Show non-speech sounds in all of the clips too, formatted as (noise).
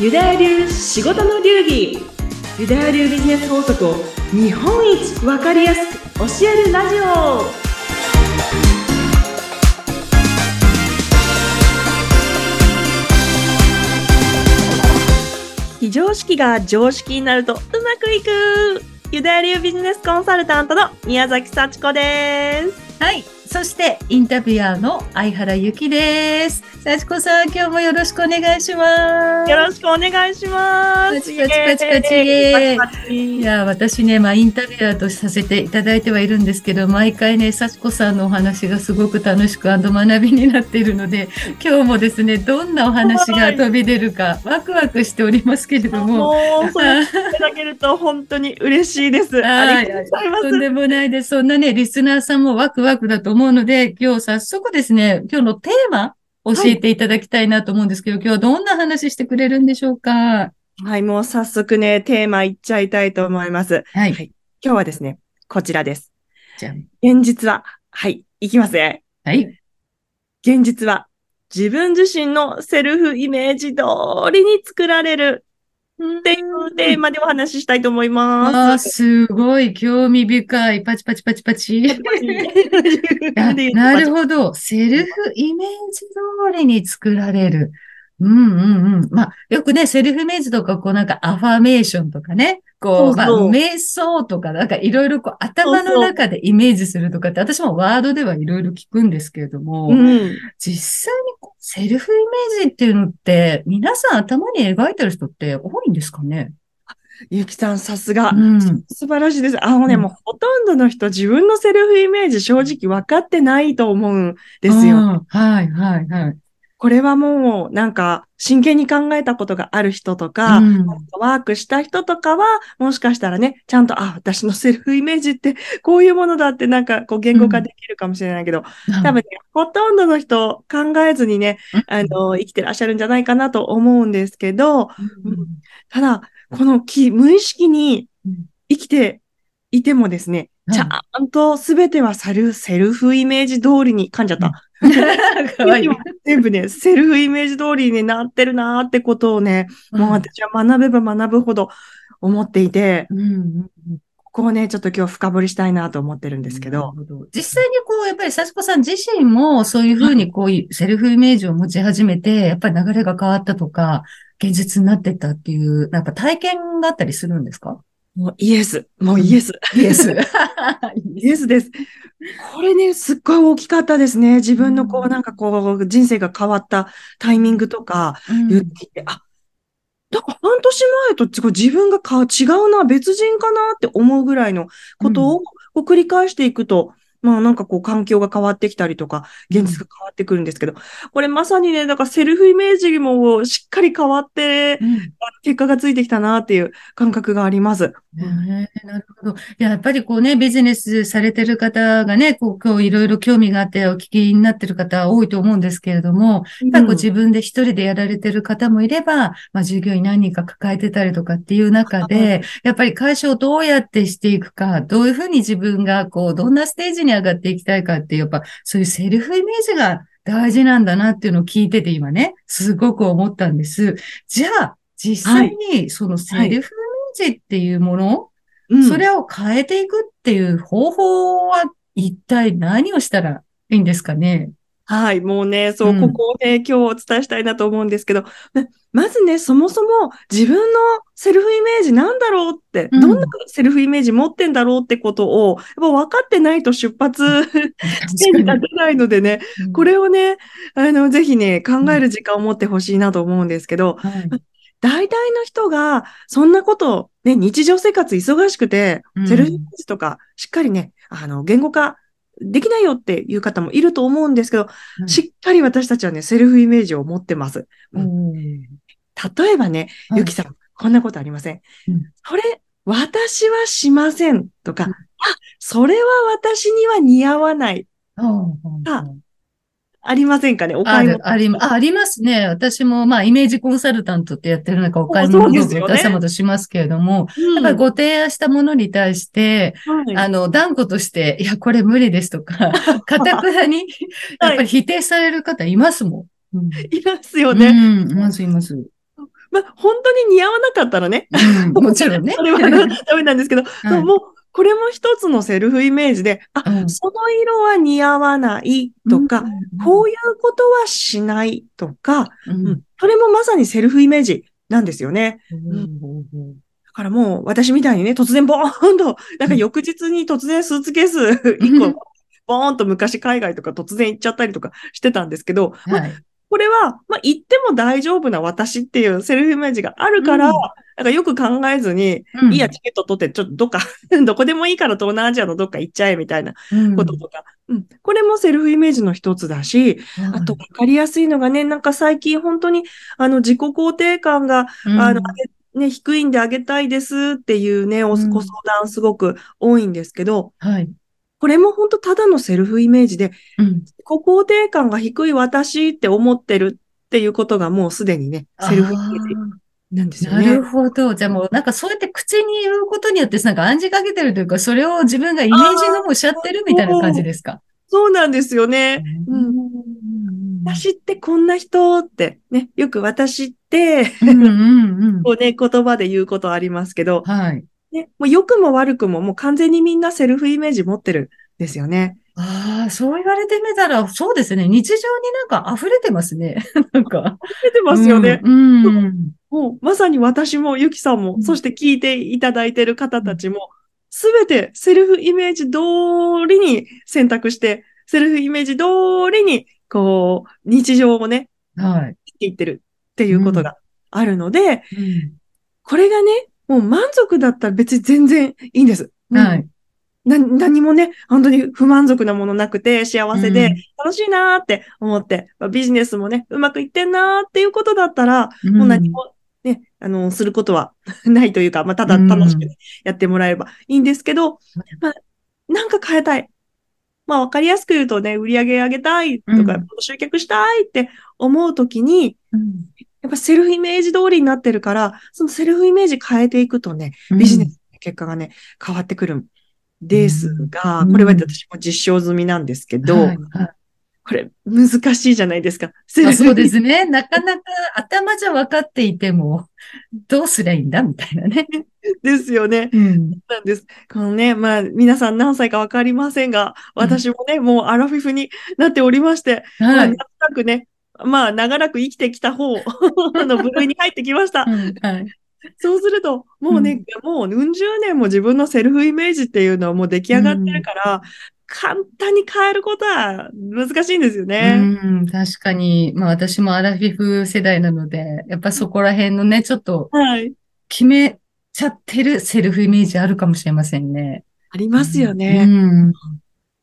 ユダヤ流仕事の流儀。ユダヤ流ビジネス法則を日本一わかりやすく教えるラジオ。非常識が常識になるとうまくいく。ユダヤ流ビジネスコンサルタントの宮崎幸子です。はい。そして、インタビュアーの相原由紀です。幸子さん、今日もよろしくお願いします。よろしくお願いしますパチパチパチパチいや、私ね、まあ、インタビュアーとさせていただいてはいるんですけど、毎回ね、幸子さんのお話がすごく楽しく学びになっているので、(laughs) 今日もですね、どんなお話が飛び出るか、ワクワクしておりますけれども、もう、それいただけると本当に嬉しいです。(laughs) ありがとうございます。とんでもないです。そんなね、リスナーさんもワクワクだと思うので、今日早速ですね、今日のテーマ、教えていただきたいなと思うんですけど、今日はどんな話してくれるんでしょうか？はい、もう早速ね、テーマいっちゃいたいと思います。はい。はい今日はですね、こちらです。じゃ現実は、はい、いきますね。あ、はい。現実は、自分自身のセルフイメージ通りに作られるっていうテーマでお話ししたいと思いああ、ます。すごい興味深い。パチパチパチパチ。(laughs) なるほど。セルフイメージ通りに作られる。うんうんうん。まあ、よくね、セルフイメージとか、こうなんかアファメーションとかね、こう、まあ、瞑想とか、なんかいろいろこう頭の中でイメージするとかって、私もワードではいろいろ聞くんですけれども、うん。実際にこうセルフイメージっていうのって、皆さん頭に描いてる人って多いんですかね？ゆきさん、さすが。うん。素晴らしいです。あのね、うんもうほとんどの人、自分のセルフイメージ正直分かってないと思うんですよ。うんはい、はい、はい。これはもう、なんか、真剣に考えたことがある人とか、うん。ワークした人とかは、もしかしたらね、ちゃんと、あ、私のセルフイメージって (laughs) こういうものだってなんかこう言語化できるかもしれないけど、多分ね、ほとんどの人考えずにね、あの、生きてらっしゃるんじゃないかなと思うんですけど、うん。ただ、このき無意識にうん。生きていてもですね、うん。ちゃんとすべてはセルフイメージ通りに噛んじゃった。(laughs) 全部ね、セルフイメージ通りになってるなーってことをね、もう私は学べば学ぶほど思っていて、うんうんうん。こね、ちょっと今日深掘りしたいなと思ってるんですけど、ど。実際にこう、やっぱり幸子さん自身もそういうふうにこういうセルフイメージを持ち始めて、やっぱり流れが変わったとか、現実になってったっていう、なんか体験があったりするんですか？もうイエス、もうイエス、イエス。(laughs) イエス。です。これね、すっごい大きかったですね。自分のこうん。う、なんかこう、人生が変わったタイミングとか、うん。言っていて、あ、なんか半年前と違う自分がか違うな、別人かなって思うぐらいのことを繰り返していくと、まあなんかこう環境が変わってきたりとか、現実が変わってくるんですけど、これまさにね、だからセルフイメージもしっかり変わって、うん結果がついてきたなっていう感覚があります。ねえなるほど。いや、やっぱりこうね、ビジネスされてる方がね、こう、今日いろいろ興味があってお聞きになってる方多いと思うんですけれども、やっぱりこう自分で一人でやられてる方もいれば、まあ従業員何人か抱えてたりとかっていう中で、やっぱり会社をどうやってしていくか、どういうふうに自分がこう、どんなステージに上がっていきたいかってやっぱそういうセルフイメージが大事なんだなっていうのを聞いてて今ね、すごく思ったんです。じゃあ、実際にそのセルフイメージっていうもの、うん。それを変えていくっていう方法は一体何をしたらいいんですかね？はい、もうね、そうう、ん。ここをね、今日お伝えしたいなと思うんですけど、ままずね、そもそも自分のセルフイメージなんだろうって、うん。どんなセルフイメージ持ってんだろうってことを、やっぱ分かってないと出発 (laughs) してに。(laughs) 立てないのでね、これをね、あの、ぜひね、考える時間を持ってほしいなと思うんですけど、はい。大体の人が、そんなこと、ね、日常生活忙しくてう、ん。セルフイメージとか、しっかりね、あの、言語化できないよっていう方もいると思うんですけど、うんしっかり私たちはね、セルフイメージを持ってます。おー例えばね、はいゆきさん、こんなことありません。うんそれ、私はしませんとか、うんあ、それは私には似合わない。あーあありませんかね？おあ買い物る、。ありま、あありますね。私も、まあ、イメージコンサルタントってやってる中、お買い物道具ですよねを他様としますけれども、うんやっぱりご提案したものに対して、はいあの、断固として、いや、これ無理ですとか、かたくなに、やっぱり否定される方いますもん。うんいますよね。うん、います、います。まあ、本当に似合わなかったらね、うん、もちろんね。(laughs) それはダメなんですけど、(laughs) そうもう、これも一つのセルフイメージで、あ、うん。その色は似合わないとか、こういうことはしないとか、うん、うん。それもまさにセルフイメージなんですよね。うん。だからもう私みたいにね、突然ボーンと、なんか翌日に突然スーツケース1うん。個、ボーンと昔海外とか突然行っちゃったりとかしてたんですけど、まあはい。これは、まあ、言っても大丈夫な私っていうセルフイメージがあるから、うんなんかよく考えずに、うん。いいや、チケット取って、ちょっとどっか、(laughs) どこでもいいから東南アジアのどっか行っちゃえみたいなうん。こととか、うん。これもセルフイメージの一つだし、あと、わかりやすいのがね、なんか最近本当に、あの、自己肯定感が、うん。あの、ね、低いんであげたいですっていうね、ご相談すごく多いんですけど、はい。これも本当ただのセルフイメージで、うん。自己肯定感が低い私って思ってるっていうことがもうすでにね、セルフイメージなんですよねなる。ほど。じゃあもうなんかそうやって口に言うことによってなんか暗示かけてるというか、それを自分がイメージのもしちゃってるみたいな感じですか？そうなんですよね。うんうん私ってこんな人って、ね、よく私って、うんうんうん。こうね、言葉で言うことありますけど、はい。ね、もう良くも悪くももう完全にみんなセルフイメージ持ってるんですよね。ああ、そう言われてみたら、そうですね。日常になんか溢れてますね。(laughs) なんか。出てますよね。うん。うんもうまさに私もゆきさんも、うんそして聞いていただいている方たちも、すべてセルフイメージ通りに選択して、セルフイメージ通りに、こう、日常をね、はい。生きていってるっていうことがあるので、うんこれがね、もう満足だったら別に全然いいんです。はい。な、何もね、本当に不満足なものなくて幸せでうん楽しいなーって思って、まあビジネスもね、うまくいってんなーっていうことだったら、うんもう何もね、あの、することは (laughs) ないというか、まあ、ただ楽しくねやってもらえればいいんですけど、まあ、なんか変えたい。まあ、わかりやすく言うとね、売り上げ上げたいとか、うん。集客したいって思うときに、うん。やっぱセルフイメージ通りになってるから、そのセルフイメージ変えていくとね、ビジネスの結果がね、変わってくるんですが、うん。これは私も実証済みなんですけど、はいはいこれ難しいじゃないですか。そうですね。ね。なかなか頭じゃ分かっていても、どうすりゃいいんだみたいなね。(laughs) ですよね。うん。なんです。このね、まあ、皆さん何歳かわかりませんが、私もね、もうアラフィフになっておりまして、まあ、はいなんと。なくね、まあ、長らく生きてきた方 (laughs) の部類に入ってきました。うんはい。そうすると、もうね、もう、うん十年も自分のセルフイメージっていうのはもう出来上がってるから、簡単に変えることは難しいんですよね。うん、確かに、まあ私もアラフィフ世代なので、やっぱそこら辺のね、ちょっとはい。決めちゃってるセルフイメージあるかもしれませんね。ありますようね。ん。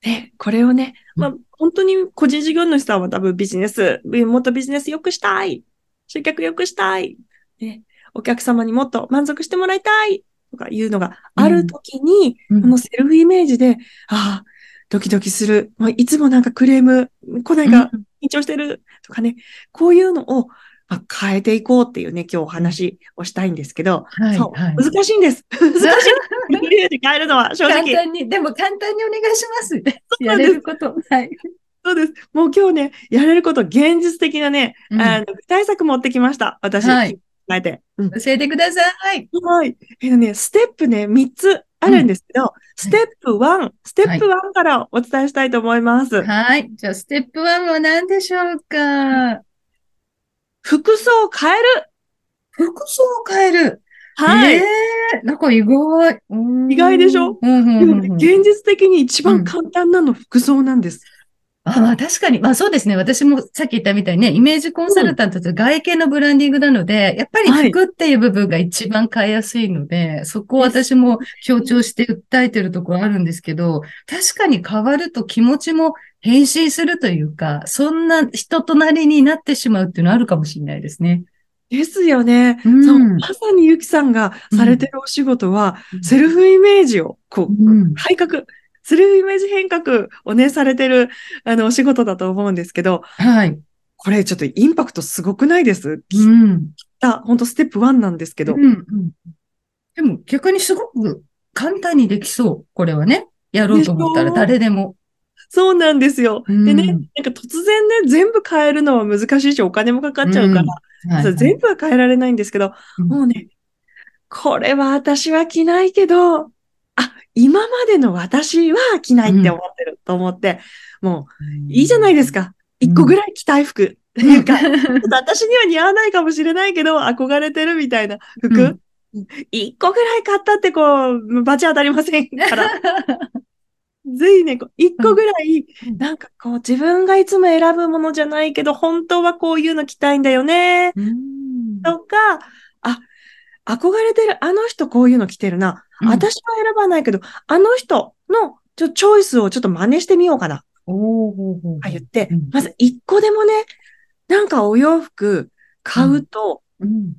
ね、これをね、まあ、本当に個人事業主さんは多分ビジネス、もっとビジネス良くしたい。集客良くしたい。ね、お客様にもっと満足してもらいたい。とかいうのがあるときに、うんこのセルフイメージで、ああ、ドキドキする。もういつもなんかクレーム来ないか緊張してる。とかね、こういうのを、まあ、変えていこうっていうね、今日お話をしたいんですけど、はい、そう、はい。難しいんです。(laughs) 難しい。変えるのは正簡直。単に、でも簡単にお願いします。(laughs) やなんですれること。はい。そうです。もう今日ね、やれること、現実的なね、うんあの、具体策持ってきました。私、はい考えて。うん。教えてください。はい。えっとね、ステップね、3つあるんですけど、ステップ1、ステップ1からお伝えしたいと思います。はい。じゃあ、ステップ1は何でしょうか？服装を変える。服装を変える。はい。ええなんか意外。うん意外でしょ？うんうんでもねうんうん現実的に一番簡単なの服装なんです。あ、まあ確かに。まあそうですね。私もさっき言ったみたいにね、イメージコンサルタントって外見のブランディングなので、やっぱりはい服っていう部分が一番変えやすいので、そこを私も強調して訴えてるところあるんですけど、確かに変わると気持ちも変身するというか、そんな人となりになってしまうっていうのはあるかもしれないですね。ですよね。うんそう、まさにゆきさんがされてるお仕事は、うんセルフイメージを、こう、うん。改革、セルフイメージ変革をね、されてる、あの、お仕事だと思うんですけど、はい。これちょっとインパクトすごくないです？うん。あ、本当ステップ1なんですけど。うんうんでも逆にすごく簡単にできそう。これはね。やろうと思ったら誰でも。そうなんですよ。うんでね、なんか突然ね、全部変えるのは難しいし、お金もかかっちゃうから、うんはいそれ全部は変えられないんですけど、うんもうね、これは私は着ないけど、あ、今までの私は着ないって思ってると思って、もういいじゃないですか。一個ぐらい着たい服。っていうか、私には似合わないかもしれないけど、憧れてるみたいな服。一、個ぐらい買ったってこう、バチ当たりませんから。(laughs) ぜひね、一個ぐらい、うんなんかこう自分がいつも選ぶものじゃないけど、本当はこういうの着たいんだよね。うんとか、あ、憧れてるあの人こういうの着てるな。うん。私は選ばないけど、あの人のちょチョイスをちょっと真似してみようかな。あ言って。うん、まず一個でもね、なんかお洋服買うとうん。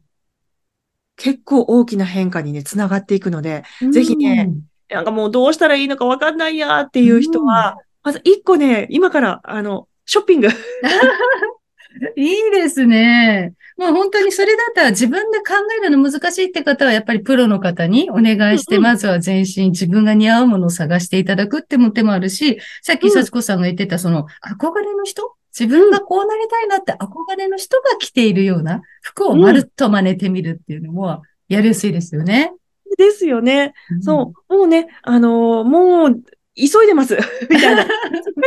結構大きな変化にね、つながっていくので、ぜひね、なんかもうどうしたらいいのかわかんないやっていう人は、まず一個ね、今から、あの、ショッピング。(laughs) (laughs) いいですね。もう本当にそれだったら自分で考えるの難しいって方はやっぱりプロの方にお願いして、まずは全身自分が似合うものを探していただくっても手もあるし、さっうんき幸子さんが言ってたその憧れの人？自分がこうなりたいなって憧れの人が着ているような服をまるっと真似てみるっていうのもやりやすいですよね。ですよね。そう。もうね、あのーもう、急いでます。(laughs) みたいな。か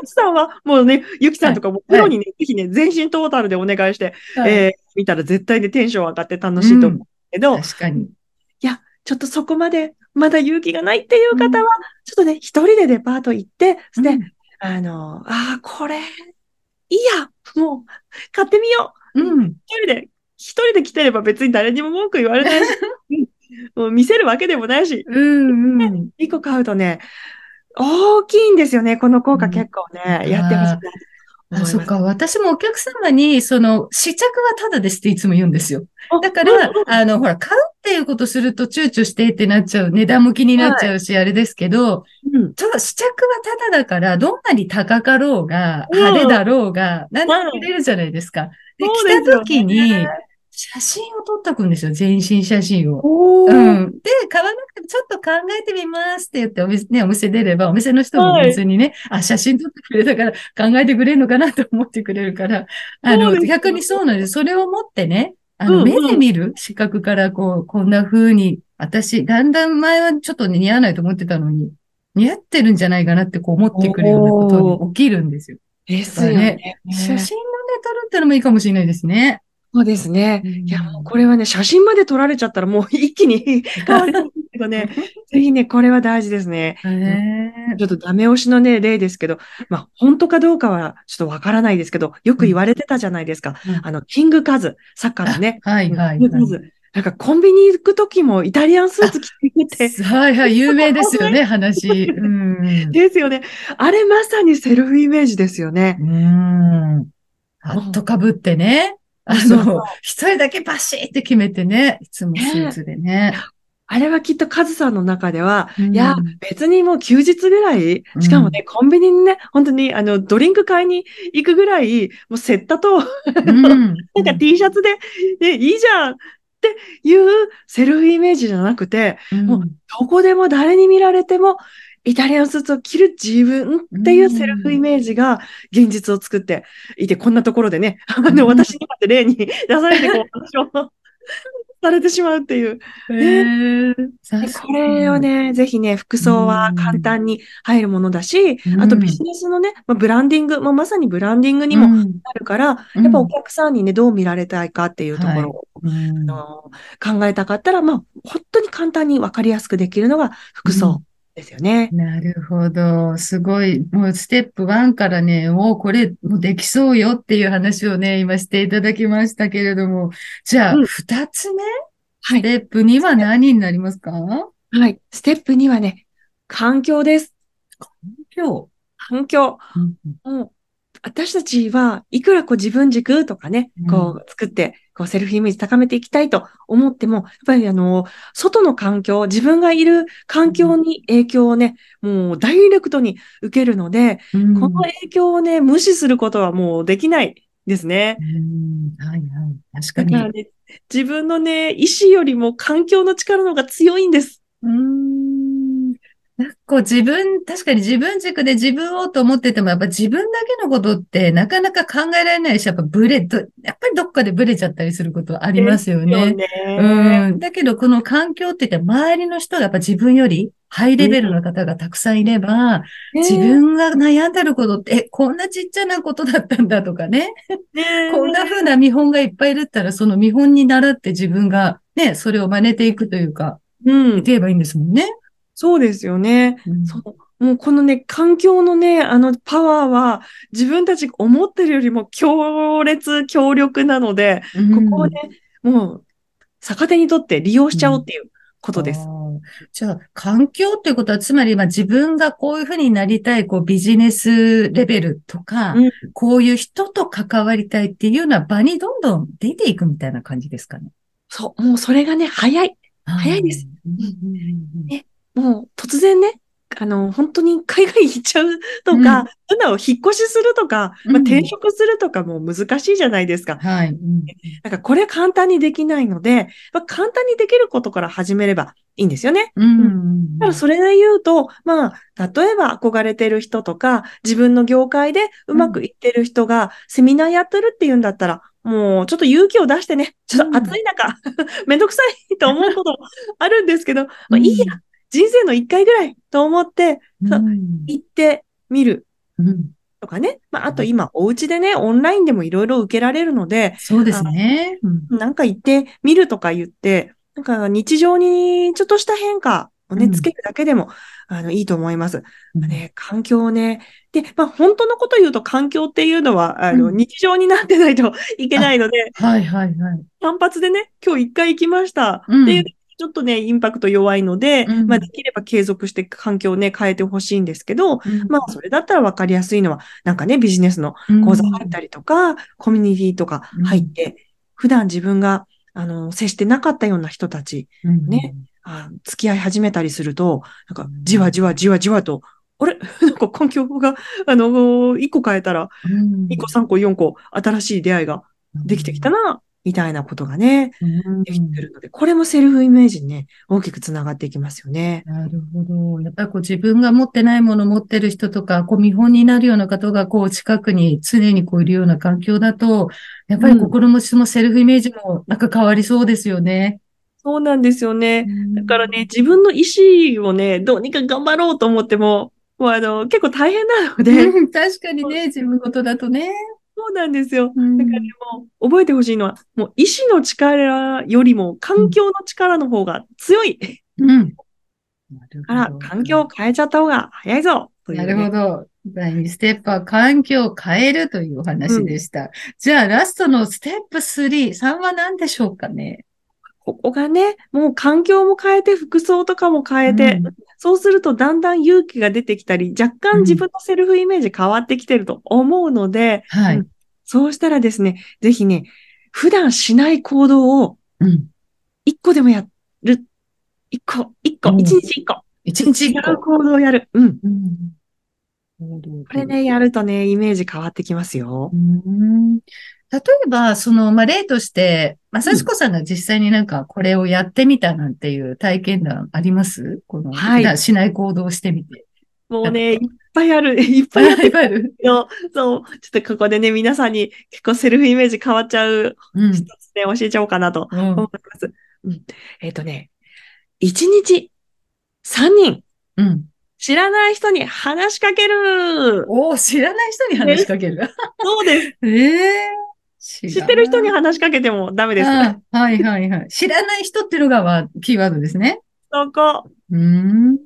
ちさんは、もうね、ゆきさんとかも、プロにね、ぜひね、全身トータルでお願いして、うん。はいえー見たら絶対でテンション上がって楽しいと思うけど、い確かに。や、ちょっとそこまで、まだ勇気がないっていう方は、うんちょっとね、一人でデパート行って、で、うんあのーああ、これ、いいや、もう、買ってみよう。うん。一人で、一人で来てれば別に誰にも文句言われないし、(laughs) うんもう見せるわけでもないし、うん。うん。一個買うとね、大きいんですよね、この効果結構ね、うんやってほしいなと思いあ、ます。そっか。私もお客様に、その、試着はタダですっていつも言うんですよ。あだから、あの、ほら、買うっていうことすると躊躇してってなっちゃう。値段も気になっちゃうし、あれですけど、うんただ試着はタダだから、どんなに高かろうが、うん派手だろうが、何でも着れるじゃないですか。で、そう着ですよねた時に、写真を撮っておくんですよ。全身写真を。うん。で、買わなくてもちょっと考えてみますって言ってお店、ね、お店出れば、お店の人もはい別にね、あ、写真撮ってくれたから考えてくれるのかなと思ってくれるから、あの、逆にそうなんです。それを持ってね、あの、目で見る視覚からこう、こんな風に、私、だんだん前はちょっとね似合わないと思ってたのに、似合ってるんじゃないかなってこう思ってくれるようなことに起きるんですよ。ですよね。写真のね、撮るってのもいいかもしれないですね。そうですね。うんいや、もうこれはね、写真まで撮られちゃったらもう一気に (laughs) 変わるんですけどね、(laughs) ぜひね、これは大事ですね。へちょっとダメ押しのね、例ですけど、まあ、本当かどうかはちょっとわからないですけど、よく言われてたじゃないですか。うんあの、キングカズ、サッカーのね。はいはいキングカズ。なんかコンビニ行くときもイタリアンスーツ着てて、はいはい、有名ですよね、話。うん。ですよね。あれまさにセルフイメージですよね。うん。ハットかぶってね。あの、一人だけバシッって決めてね。いつもスーツでね。あれはきっとカズさんの中では、うんいや、別にもう休日ぐらい、しかもね、コンビニにね、本当にあの、ドリンク買いに行くぐらい、もうセッタと、うん。(laughs) なんか T シャツで、ね、いいじゃんっていうセルフイメージじゃなくて、うんもうどこでも誰に見られても、イタリアンスーツを着る自分っていうセルフイメージが現実を作っていて、こんなところでね、あの、私にまで例に出されて、こう、話をされてしまうっていう。へーでこれを、ね、ぜひね、服装は簡単に入るものだし、あとビジネスのね、まあ、ブランディング、もうまさにブランディングにもなるから、うんやっぱお客さんにね、どう見られたいかっていうところを、うんあの考えたかったら、まあ、本当に簡単に分かり。やすくできるのが服装ですよね。なるほど。すごい。もうステップ1からね、もうこれもうできそうよっていう話をね、今していただきましたけれども。じゃあ、うん二つ目？はいステップ2は何になりますか？はい。ステップ2はね、環境です。今環境。日。もう私たちはいくらこう自分軸とかねうん、こう作って、こうセルフイメージ高めていきたいと思っても、やっぱりあの、外の環境、自分がいる環境に影響をね、もうダイレクトに受けるので、うんこの影響をね、無視することはもうできないですね。うんはいはい。確かに。だからね、自分のね、意志よりも環境の力の方が強いんです。うーんこう自分、確かに自分軸で自分をと思ってても、やっぱ自分だけのことってなかなか考えられないし、やっぱブレ、やっぱりどっかでブレちゃったりすることありますよね。ねうん。だけど、この環境って言って、周りの人がやっぱ自分よりハイレベルの方がたくさんいれば、自分が悩んでることって、え、こんなちっちゃなことだったんだとかね。こんな風な見本がいっぱいいるったら、その見本に習って自分がね、それを真似ていくというか、うん。いけばいいんですもんね。そうですよね。うん、そう。もうこのね、環境のね、あのパワーは自分たちが思ってるよりも強烈、強力なので、うん、ここをね、もう逆手にとって利用しちゃおうっていうことです。うん、じゃあ、環境っていうことは、つまりまあ自分がこういうふうになりたい、こうビジネスレベルとか、こういう人と関わりたいっていうような場にどんどん出ていくみたいな感じですかね。そう、もうそれがね、早い。早いです。ね、もう突然ね、あの、本当に海外行っちゃうとか、うん、なを引っ越しするとか、まあ、転職するとかも難しいじゃないですか。はい。うん、なんかこれ簡単にできないので、まあ、簡単にできることから始めればいいんですよね。うん。だからそれで言うと、まあ、例えば憧れてる人とか、自分の業界でうまくいってる人がセミナーやってるっていうんだったら、もうちょっと勇気を出してね、ちょっと暑い中、うん、めんどくさいと思うこともあるんですけど、まあ、いいや、人生の一回ぐらいと思って、うん、行ってみる。とかね。まあ、あと今、お家でね、オンラインでもいろいろ受けられるので。そうですね。なんか行ってみるとか言って、なんか日常にちょっとした変化をね、つけるだけでも、あの、いいと思います。うん、ね、環境をね。で、まあ、本当のこと言うと環境っていうのは、あの、日常になってないといけないので。はいはいはい。単発でね、今日一回行きました。っていうちょっとね、インパクト弱いので、うん、まあ、できれば継続して環境をね、変えてほしいんですけど、うん、まあ、それだったら分かりやすいのは、なんかね、ビジネスの講座入ったりとか、コミュニティとか入って、普段自分が、あの、接してなかったような人たち、ね、あ付き合い始めたりすると、なんか、じわじわじわじわと、あれ？(laughs) なんか環境が、あの、1個変えたら、2個、3個、4個、新しい出会いができてきたな、みたいなことがね、できてるので、これもセルフイメージにね、大きくつながっていきますよね。なるほど。やっぱりこう自分が持ってないものを持ってる人とか、こう見本になるような方がこう近くに常にこういるような環境だと、やっぱり心持ちもセルフイメージもなんか変わりそうですよね。そうなんですよね。だからね、自分の意思をね、どうにか頑張ろうと思っても、もうあの、結構大変なので。確かにね、自分事だとね。そうなんですよ。だからね、もう覚えてほしいのは、もう意志の力よりも環境の力の方が強い。うん。(laughs) から、環境を変えちゃった方が早いぞ、ね、なるほど。第2ステップは環境を変えるというお話でした。うん、じゃあ、ラストのステップ3、3は何でしょうかね？ここがね、もう環境も変えて、服装とかも変えて、うん、そうするとだんだん勇気が出てきたり、若干自分のセルフイメージ変わってきてると思うので、うん、はい、そうしたらですね、ぜひね、普段しない行動を、一個でもやる。一個、一個、一日一個。一日一個。行動をやる。うん。これね、やるとね、イメージ変わってきますよ。例えば、その、まあ、例として、まさしこさんが実際になんかこれをやってみたなんていう体験談あります？この、はい。しない行動をしてみて。もうね、いっぱいある。(laughs) いっぱいある。いっぱいある。そう。ちょっとここでね、皆さんに結構セルフイメージ変わっちゃう、一つね、教えちゃおうかなと思います。うん、えっ、ー、とね、一日三人。うん。知らない人に話しかける。お知らない人に話しかける。そうです。え (laughs) えー知ってる人に話しかけてもダメです。はいはいはい。知らない人っていうのがキーワードですね。そこ。うん。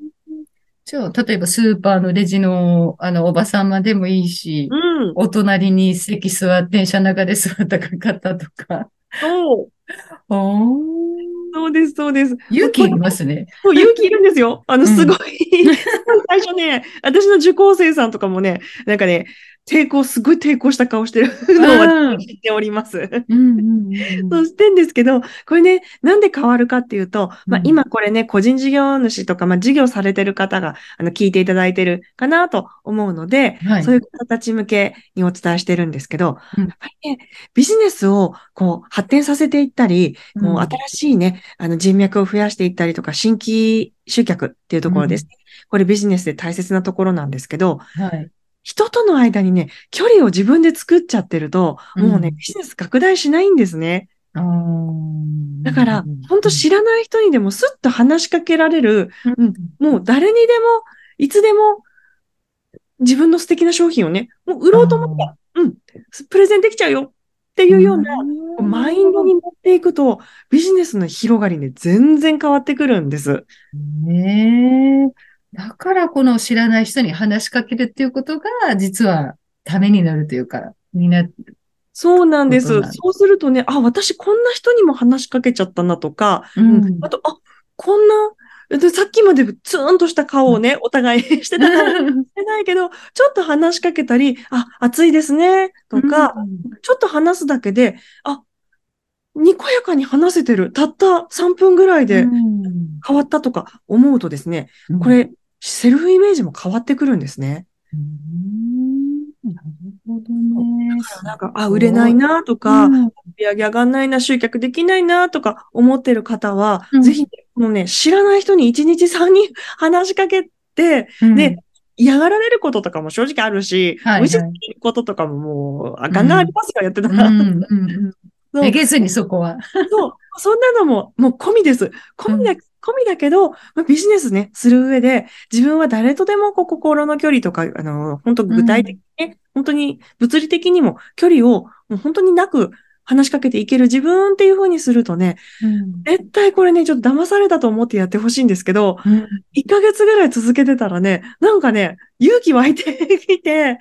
じゃあ、例えばスーパーのレジの、あの、おばさまでもいいし、うん、お隣に席座って、電車の中で座った方とか。そう。おそうです、そうです。勇気いりますね。そう、勇気いるんですよ。あの、すごい、うん、最初ね、私の受講生さんとかもね、なんかね、抵抗、すごい抵抗した顔してるのを知っております。うんうんうんそうしてんですけど、これね、なんで変わるかっていうと、まあ今これね、個人事業主とか、まあ事業されてる方が、あの、聞いていただいてるかなと思うので、はい。そういう方たち向けにお伝えしてるんですけど、うん。やっぱりね、ビジネスをこう発展させていったり、うん。もう新しいね、あの人脈を増やしていったりとか、新規集客っていうところですね。これビジネスで大切なところなんですけど、はい。人との間にね、距離を自分で作っちゃってると、もうね、うんビジネス拡大しないんですね。だから、本当知らない人にでもスッと話しかけられる、うんもう誰にでも、いつでも、自分の素敵な商品をね、もう売ろうと思ったら、うん、プレゼンできちゃうよっていうような、うんマインドに持っていくと、ビジネスの広がりね、全然変わってくるんです。ねえ。だからこの知らない人に話しかけるっていうことが、実はためになるというか、にな、そうなんです。そうするとね、あ、私こんな人にも話しかけちゃったなとか、うん。あと、あ、こんな、でさっきまでツーンとした顔をね、お互いしてたかもしれないけど、(laughs) ちょっと話しかけたり、あ、暑いですね、とか、ちょっと話すだけで、あ、にこやかに話せてる。たった3分ぐらいでうん。変わったとか思うとですね、こ、れ、セルフイメージも変わってくるんですね。うんなるほどね。なんか、あ、売れないなとか、うん売り上げ上がんないな、集客できないなとか思ってる方は、うんぜひ、このね、知らない人に1日3人話しかけて、うんで、嫌がられることとかも正直あるし、はいはい無視することとかももう、あガンガンありますよ、やってたら。うん (laughs) めげずにそこは。そう、そんなのも、もう込みです。込みだ、う込みだけど、まあビジネスね、する上で、自分は誰とでもこう心の距離とか、あの、本当具体的にね、本当に物理的にも距離を、もう本当になく話しかけていける自分っていう風にするとね、絶対これね、ちょっと騙されたと思ってやってほしいんですけど、うん。1ヶ月ぐらい続けてたらね、なんかね、勇気湧いてきて、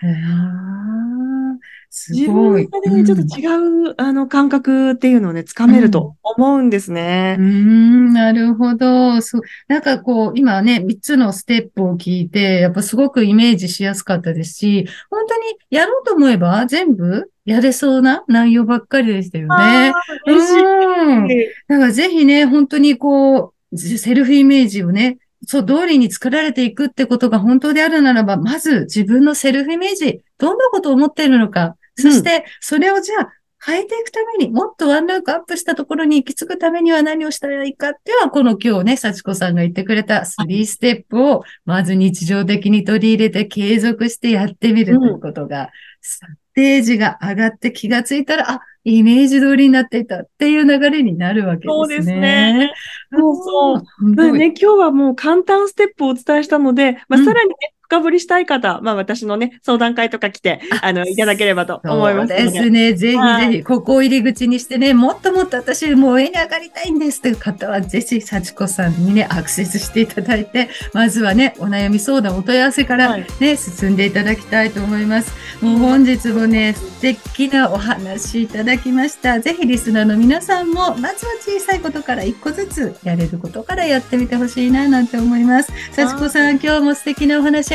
す自ごい。分がね、ちょっと違う、あの、感覚っていうのをね、つかめると思うんですねう。ん、なるほど。そう。なんかこう、今ね、3つのステップを聞いて、やっぱすごくイメージしやすかったですし、本当にやろうと思えば全部やれそうな内容ばっかりでしたよね。嬉しい。うんだからぜひね、本当にこう、セルフイメージをね、そう通りに作られていくってことが本当であるならば、まず自分のセルフイメージ、どんなことを思っているのか、そしてそれをじゃあ変えていくために、もっとワンランクアップしたところに行き着くためには何をしたらいいかっていうのは、この今日ね、幸子さんが言ってくれた3ステップを、まず日常的に取り入れて継続してやってみるということが、ステージが上がって気がついたら、あ、イメージ通りになっていたっていう流れになるわけですね。そうですね。そうそう。ね、今日はもう簡単ステップをお伝えしたので、まあ、うん。さらにね、深掘りしたい方、まあ私のね、相談会とか来て、あの、いただければと思いますので。そうですね。ぜひはいぜひ、ここを入り口にしてね、もっともっと私、もう上に上がりたいんですという方は、ぜひ、幸子さんにね、アクセスしていただいて、まずはね、お悩み相談、お問い合わせからはいね、進んでいただきたいと思います。もう本日もね、素敵なお話いただきました。ぜひ、リスナーの皆さんも、まずは小さいことから一個ずつやれることからやってみてほしいな、なんて思います。幸子さん、今日も素敵なお話